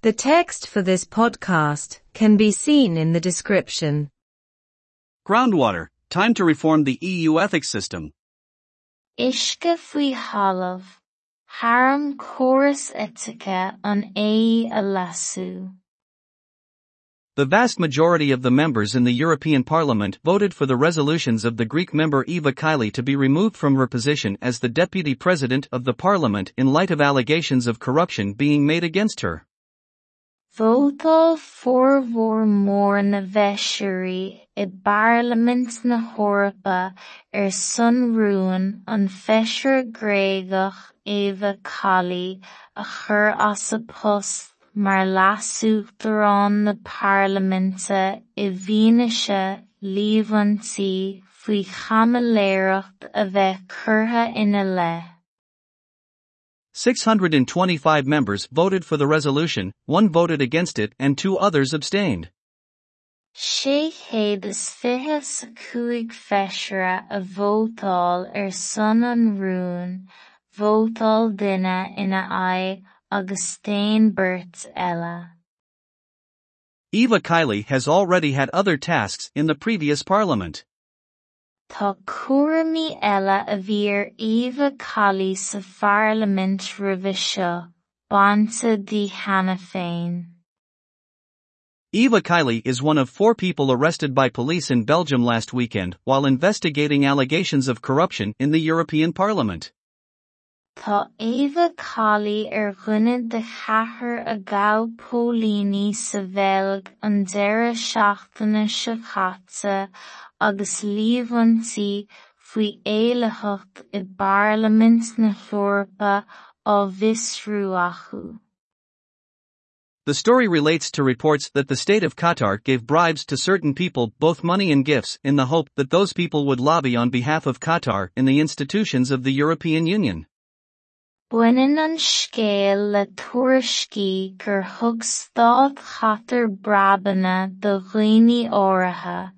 The text for this podcast can be seen in the description. Groundwater, time to reform the EU ethics system. Uisce faoi thalamh, tharm córas eitice an é a lasú. The vast majority of the members in the European Parliament voted for the resolutions of the Greek member Eva Kaili to be removed from her position as the deputy president of the parliament in light of allegations of corruption being made against her. Vótáil formhór mór na bheisirí i Bparlamint na hEorpa ar er sonrúin an feisir gréagach Eva Kaili a chur as a post mar lasúachtarán na Parlaiminte i bhfianaise líomhanaití faoi chamaléireacht a bheith curtha ina leith. 625 members voted for the resolution, one voted against it and two others abstained. is fiche sa cúig feisire a vótáil ar son an rún, vótáil duine ina aghaidh agus beirt eile. Eva Kaili has already had other tasks in the previous parliament. Tá cúramí eile a bhí ar Eva Kaili sa Pharlamint roimhe seo, dí féin. Eva Kaili is one of four people arrested by police in Belgium last weekend while investigating allegations of corruption in the European Parliament. Tá Eva Kaili ar er dhuine de chathair a gabhadh póilíní sa Bheilg an deireadh seachtaine seo caite agus líomhanaití faoi éileacht i Bparlamint na hEorpa á bhfiosrú. The story relates to reports that the state of Qatar gave bribes to certain people, both money and gifts, in the hope that those people would lobby on behalf of Qatar in the institutions of the European Union. Baineann an scéal le tuairiscí gur thug Stáit Chatar Breabanna do dhaoine áirithe,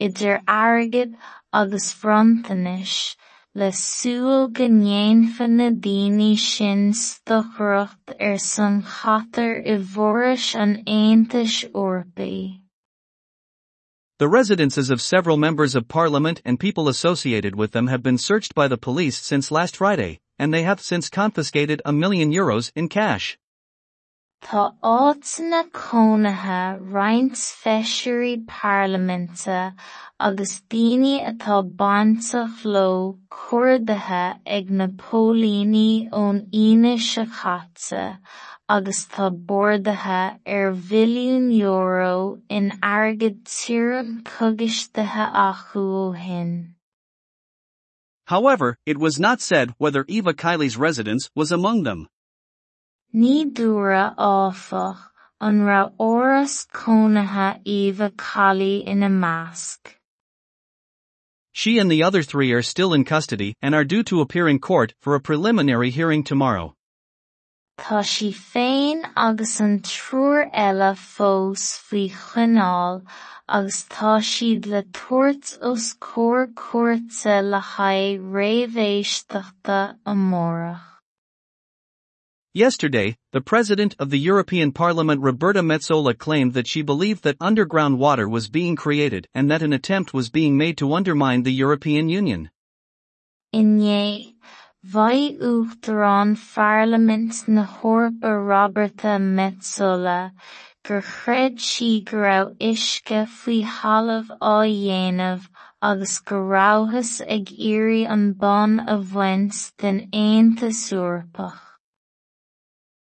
idir airgid agus frontanis, le súil go ndéanfadh na daoine sin stochracht ar san chatar i bhforais an Aontais Eorpaí. The residences of several members of parliament and people associated with them have been searched by the police since last Friday, and they have since confiscated a million euros in cash. Tá áit na cónaithe roinnt feisirí Parlaiminte agus daoine atá baintach leo cuardaithe ag na póilíní ón Fhianais a Chaite agus tá bordaithe ar bhilliún euro in airgid tíreann cogaistethe acu ó shin. However, it was not said whether Eva Kaili's residence was among them. Ní dúra áfach an ra óras cónaithe Eva in a mask. She and the other three are still in custody and are due to appear in court for a preliminary hearing tomorrow. Tá sí féin agus an eile fós faoi choinneáil agus tá siad le tuairt os cuairte le haghaidh réamhéisteachta amórach. Yesterday, the president of the European Parliament Roberta Metsola claimed that she believed that underground water was being created and that an attempt was being made to undermine the European Union. Inné, bhaidh uachtarán Pharlamint na hEorpa Roberta Metsola gur chreid si go raibh uisce faoi thalamh á dhéanamh agus go rabhthas ag iarraidh an a bhaint den Aontas.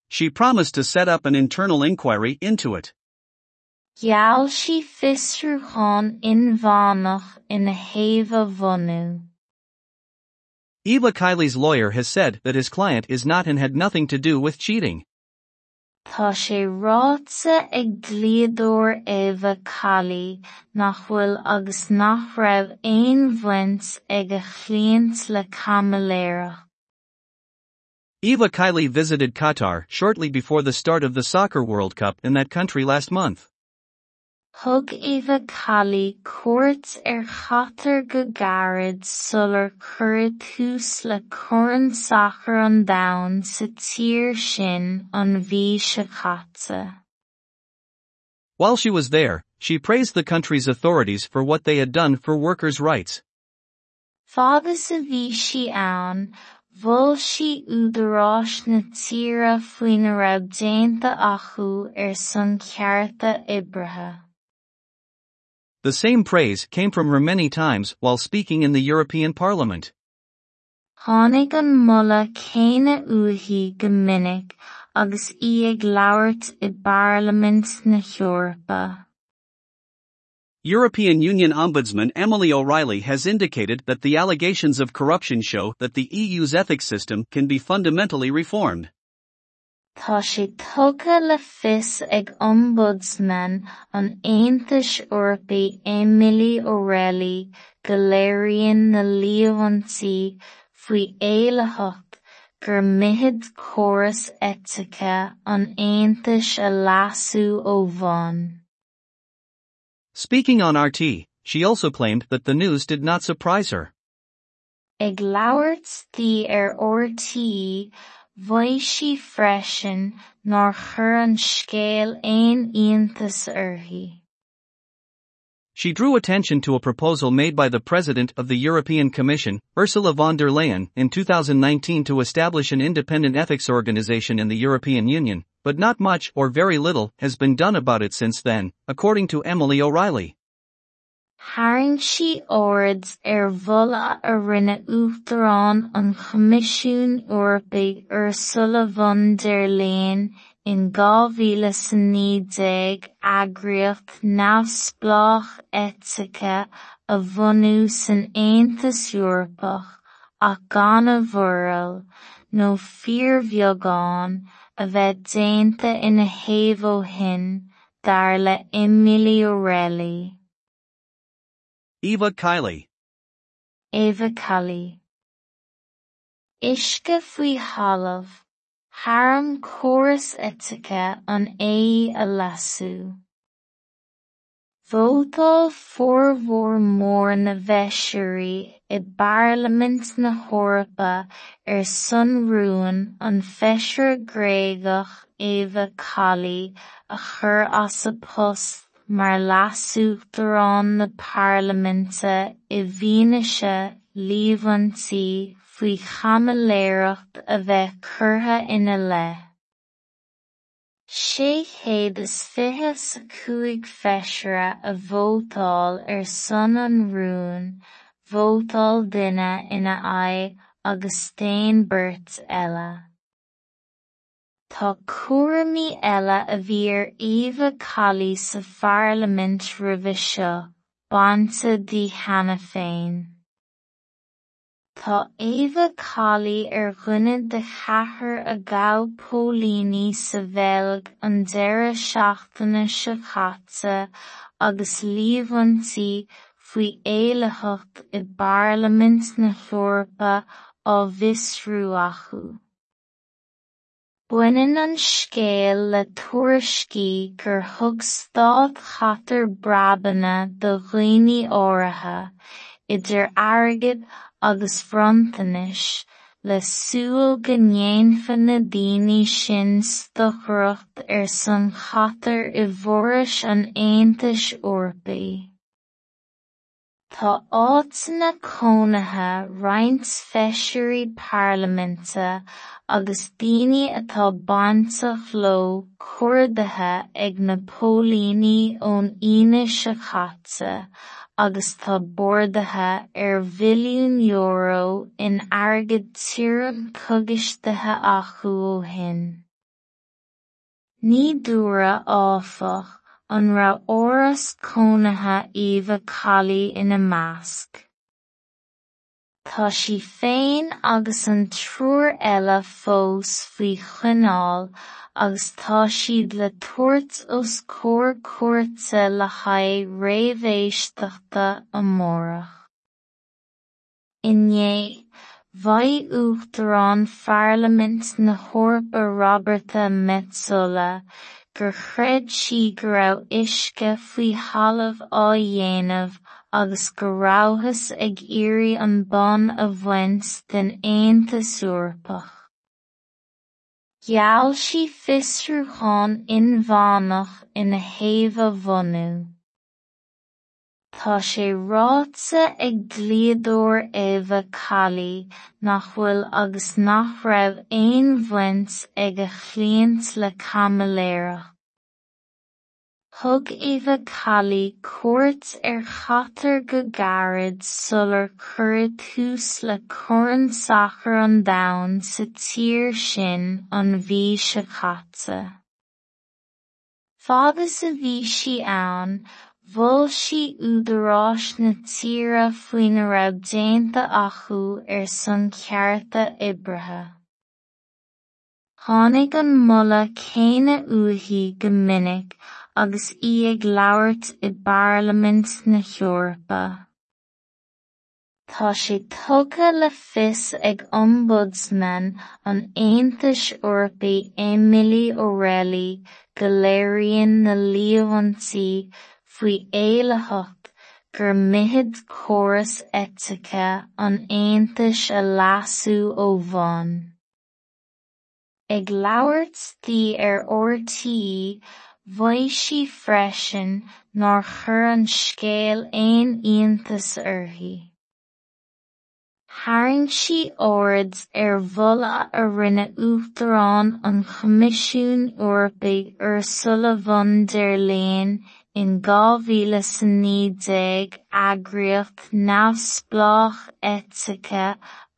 She promised to set up an internal inquiry into it. Gheall sí fiosrúcháin inmhánach ina thaobh vonú. Eva Kaili's lawyer has said that his client is not and had nothing to do with cheating. Tá sé ráitsa ag dlíodóir Eva Kaili nach bhfuil agus nach raibh aon bhaint ag a le. Eva Kaili visited Qatar shortly before the start of the Soccer World Cup in that country last month. Thug Eva Kaili cuairt ar chatar go gairid sular cuireadh tús le corrainn sacr an domhan sa tír sin an bhí seo caite. While she was there, she praised the country's authorities for what they had done for workers' rights. Fada sa bhí si ann, bhfuil si údarás na tíre faoin raibh déanta acu ar san cearta ibrithe. The same praise came from her many times while speaking in the European Parliament. Tháinig mulla céine uathaí go agus í ag i Bparlamint na Heorpa. European Union Ombudsman Emily O'Reilly has indicated that the allegations of corruption show that the EU's ethics system can be fundamentally reformed. Tá sé tugadh le fios ag Ombudsman an Aontais Eorpaí Emily O'Reilly go léiríonn na faoi éileacht gur mithid córas eitice an Aontais a lasú ó. Speaking on RTE, she also claimed that the news did not surprise her. Ag labhairt tí ar er RTE, She drew attention to a proposal made by the President of the European Commission, Ursula von der Leyen, in 2019 to establish an independent ethics organization in the European Union, but not much or very little has been done about it since then, according to Emily O'Reilly. Tharraing sí óiread ar bhula a rinne uachtarán an Choimisiún Eorpaigh Ursula von der Leyen in 2019 eagraíocht neamhspleách eitice a bhunú san Aontas Eorpach ach gan a bhfoireáil nó fíorbheagán a bheith déanta ina thaobh ó shin dar le Emily O'Reilly. Eva Kaili. Eva. Uisce faoi thalamh, tharraing córas eitice an é a lasú. Vótáil formhór mór na bheisirí i Bparlamint na Heorpa ar er sonrúin an feisir gréagach Eva Kaili a chur as mar leasúachtarán na Parlaiminte i bhfianaise líomhantaí faoi chamaléireacht a bheith curtha ina leith. Sé chéad is fiche sa cúig a an rún, vótáil duine ina aghaidh agus téann beirt. Tá cúramí eile a bhír Oíche Cailí sa Pharlaimint roimhe seo, bainte dí cheana féin. Tá Oíche Cailí ar dhuine de chathair a ghabh pólíní sa bheilg an deire seachtaine se chatte agus líomhantí faoi éileacht i Barlamint na Heorpa ó mhisrú acu. Baineann an scéal le tuairiscí gur thug Stáit Cheatar Breabanna do dhaoine áirithe, idir airgid agus frontanis, le súil go ndéanfadh na daoine sin stochracht ar san chatar i bhforais an Aontais Eorpaí. Tá áiteanna cónaithe roinnt feisirí Parlaiminte agus daoine atá bainteach leo cuardaithe ag na póilíní ón Fhianaise Chaite agus tá bordaithe ar mhilliún euro in airgid tíreann cogaistethe acu ó shin. Ní dúradh áfach an raibh óras cónaithe Eva Caillí ina measc. Tá sí féin agus an triúr eile fós faoi choinneáil agus tá siad le tabhairt os comhair cuairte le haghaidh réamhéisteachta amórach. Inné, bhaidh uachtarán Pharlamint na Heorpa Roberta Metsola gur chreid si go raibh uisce faoi thalamh á dhéanamh agus go rabhthas ag iarraidh an bonn a bhaint den Aontas Eorpach. Gheall sí fiosrúcháin inmhánach ina thaobh bhunú. Tá sé ráite ag dlíodóir Éva Caillí nach bhfuil agus nach raibh aon bhaint ag a chlaíonn le camailéireacht. Thug Éva Caillí cuairt ar chatar go gairid sular cuireadh tús le corrainn sacr an domhan sa tír sin an bhí seo caite. Fada sa bhí si ann, bhfuil si údaráis na tíre faoin raibh déanta acu ar son cearta oibrithe. Tháinig an mula céanna uathaí go minic agus í ag labhairt i bParlaimint na Heorpa. Tá sé tugadh le fios ag Ombudsman an Aontais Eorpaí Emily O'Reilly go léiríonn na líomhaintí faoi éileacht gur mithid córas eitice an Aontais a leasú ó bhonn. Ag labhairt tí ar RTí Bhaidhsí freisin nár chur an scéal aon Aontas uirthi. Tharraing sí ard ar bhula a rinne uachtarán an Choimisiún Eorpaigh Ursula von der in dhá mhíle sa níodeag eagraíocht neamhspleách eitice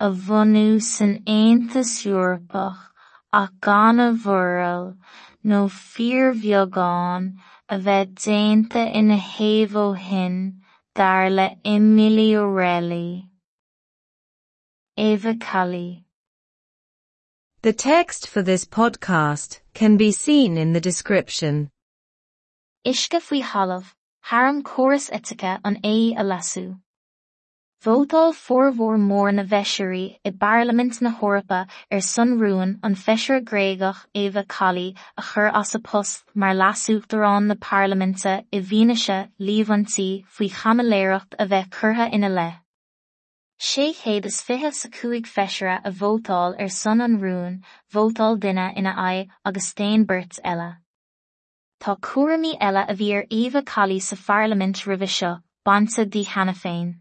a bhunú san Aontas Eorpach ach gan a mhoireáil nó fíorbheagán a bheith déanta ina thaobh ó shin dar O'Reilly. Eva Kaili The text for this podcast can be seen in the description. Uisce faoi thalamh, tharm córas eitice an é a lasú. Vótáil formhór mór na bheisirí i bParlaimint na Heorpa ar sonrúin an feisir gréagach Éva Caillí a chur as a post mar lasúachtarrán na Parlaiminte i bhíneise líomhaintí faoi chamaléireacht a bheith curtha ina le. sé chéad is fiche sa cuaig feisire a bhótáil ar son an rún, bhótáil duine ina aghaidh agus téin burt eile. tá cuaramí eile a bhíar Éha Calí sa Farlamint roimhe seo, bansa dí hena féin.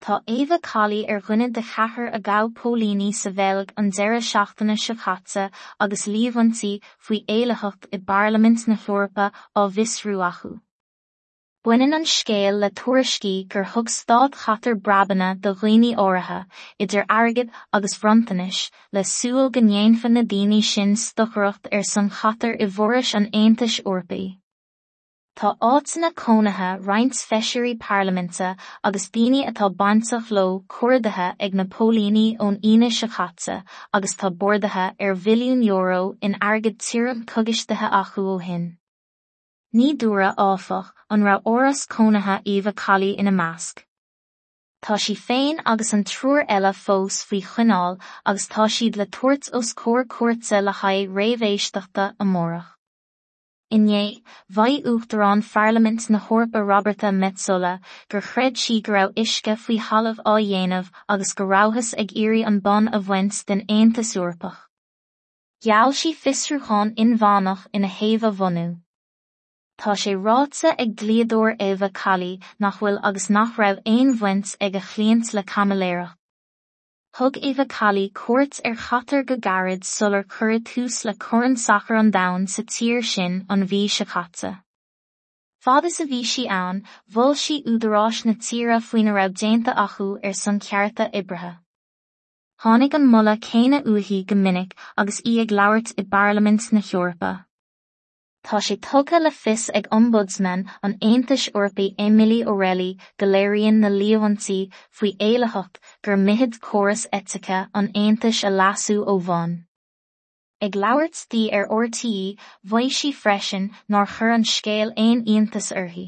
Tá Éha Calí ar ghuine de chathair a gabh pólíní sa bhelg an deire seachtainna se chatte agus líomhansaí faoi éilehacht i Barlamint na Florpa ó visrú achu. Buineann an scéal le tuairiscí gur thug stáit chatar brabanna do dhaoine áirithe idir airgid agus frontanis le súil go ndéanfan na daoine sin stochaireacht ar san chatar i bhforais an Aontais Eorpaí. Tá áiteanna cónaithe roinnt feisirí parlaiminte agus daoine atá baintach leo cuardaithe ag na póilíní ón ine se chaite agus tá bordaithe ar bhiliún euro in airgid tíreach cogisteithe acu ó hin. Ní dúra áfach an ra óras cónaithe Eva Caillí ina measc. Tá si féin agus an trúr eile fós faoi chunáil agus tá siad le tuairt os cóir cuairte le haid réimhéisteachta amórach. Inné, bhaid uachtarrán Pharlaimint na Heorpa Roberta Metsola gur chreid si go raibh uisce faoi thalamh á dhéanamh agus go rabhthas ag iarraidh an bonn a bhaint den Aontas Eorpach. Gheall si fiosrúcháin inmhánach ina thaobh bhunú. Tá sé ráite ag dlíodóir Éva Caillí nach bhfuil agus nach raibh aon bhaint ag a chlíont le camailéireacht. Thug Éva Caillí cuairt ar chatar go gairid sular cuireadh tús le corrainn sacr an domhan sa tír sin an bhí seo caite. Fada sa bhí si ann, bhfuil si údaráis na tíre faoine raibh déanta acu ar san cearta ibrithe. Tháinig an mula céine uathaí go minic agus í ag labhairt i bParlaimint na Heorpa. tá sé tucha le fis ag ombudsman an Aontais Orpaí Emily O'Reilly goléiríonn na líomhantaí faoi éilehacht gur mihid choras etica an Aontais a lasú ó bhain. Ag leharirtí ar ortaí bhaid si freisin ná chur an scéal éon Aontas orthaí.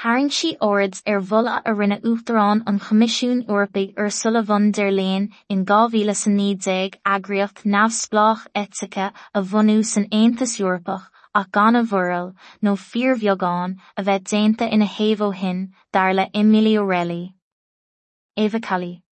Harann si óids ar bhla a rinne uachtarrán an Chomisiún Orpaigh ar Sullivan der Léin in 2009 agriocht nafsplách etica a bhhanú san Aontas Eorpach ach gan a nó fíorbheagán a bheith déanta ina thaobh ó shin dar le. Eva Cully